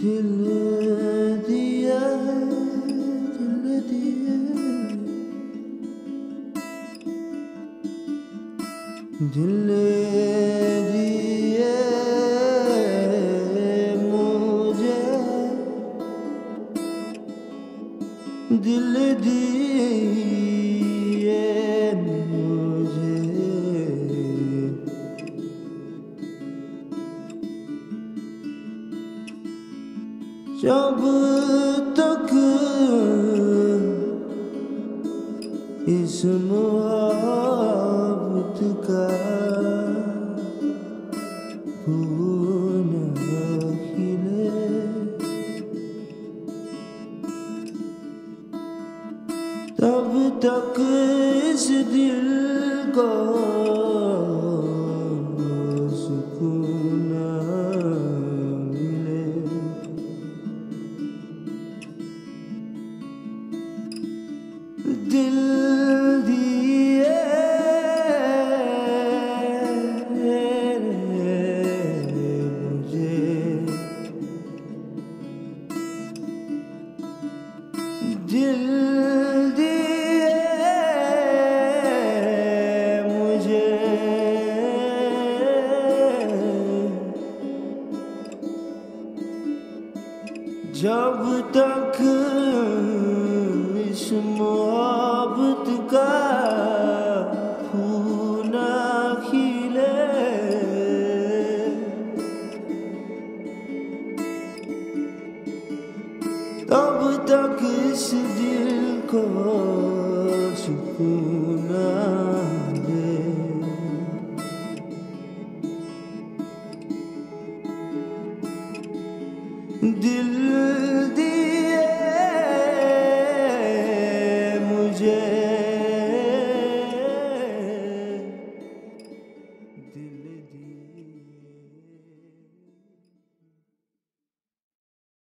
दिल दिया है दिल दिया दिल दिया दिल दिए मुझे। जब तब तक इस दिल को सुकून मिले? दिल दिए मुझे। दिल जब तक इस मोहब्बत का फूल खिले। तब तक इस दिल को सुकून दे। दिल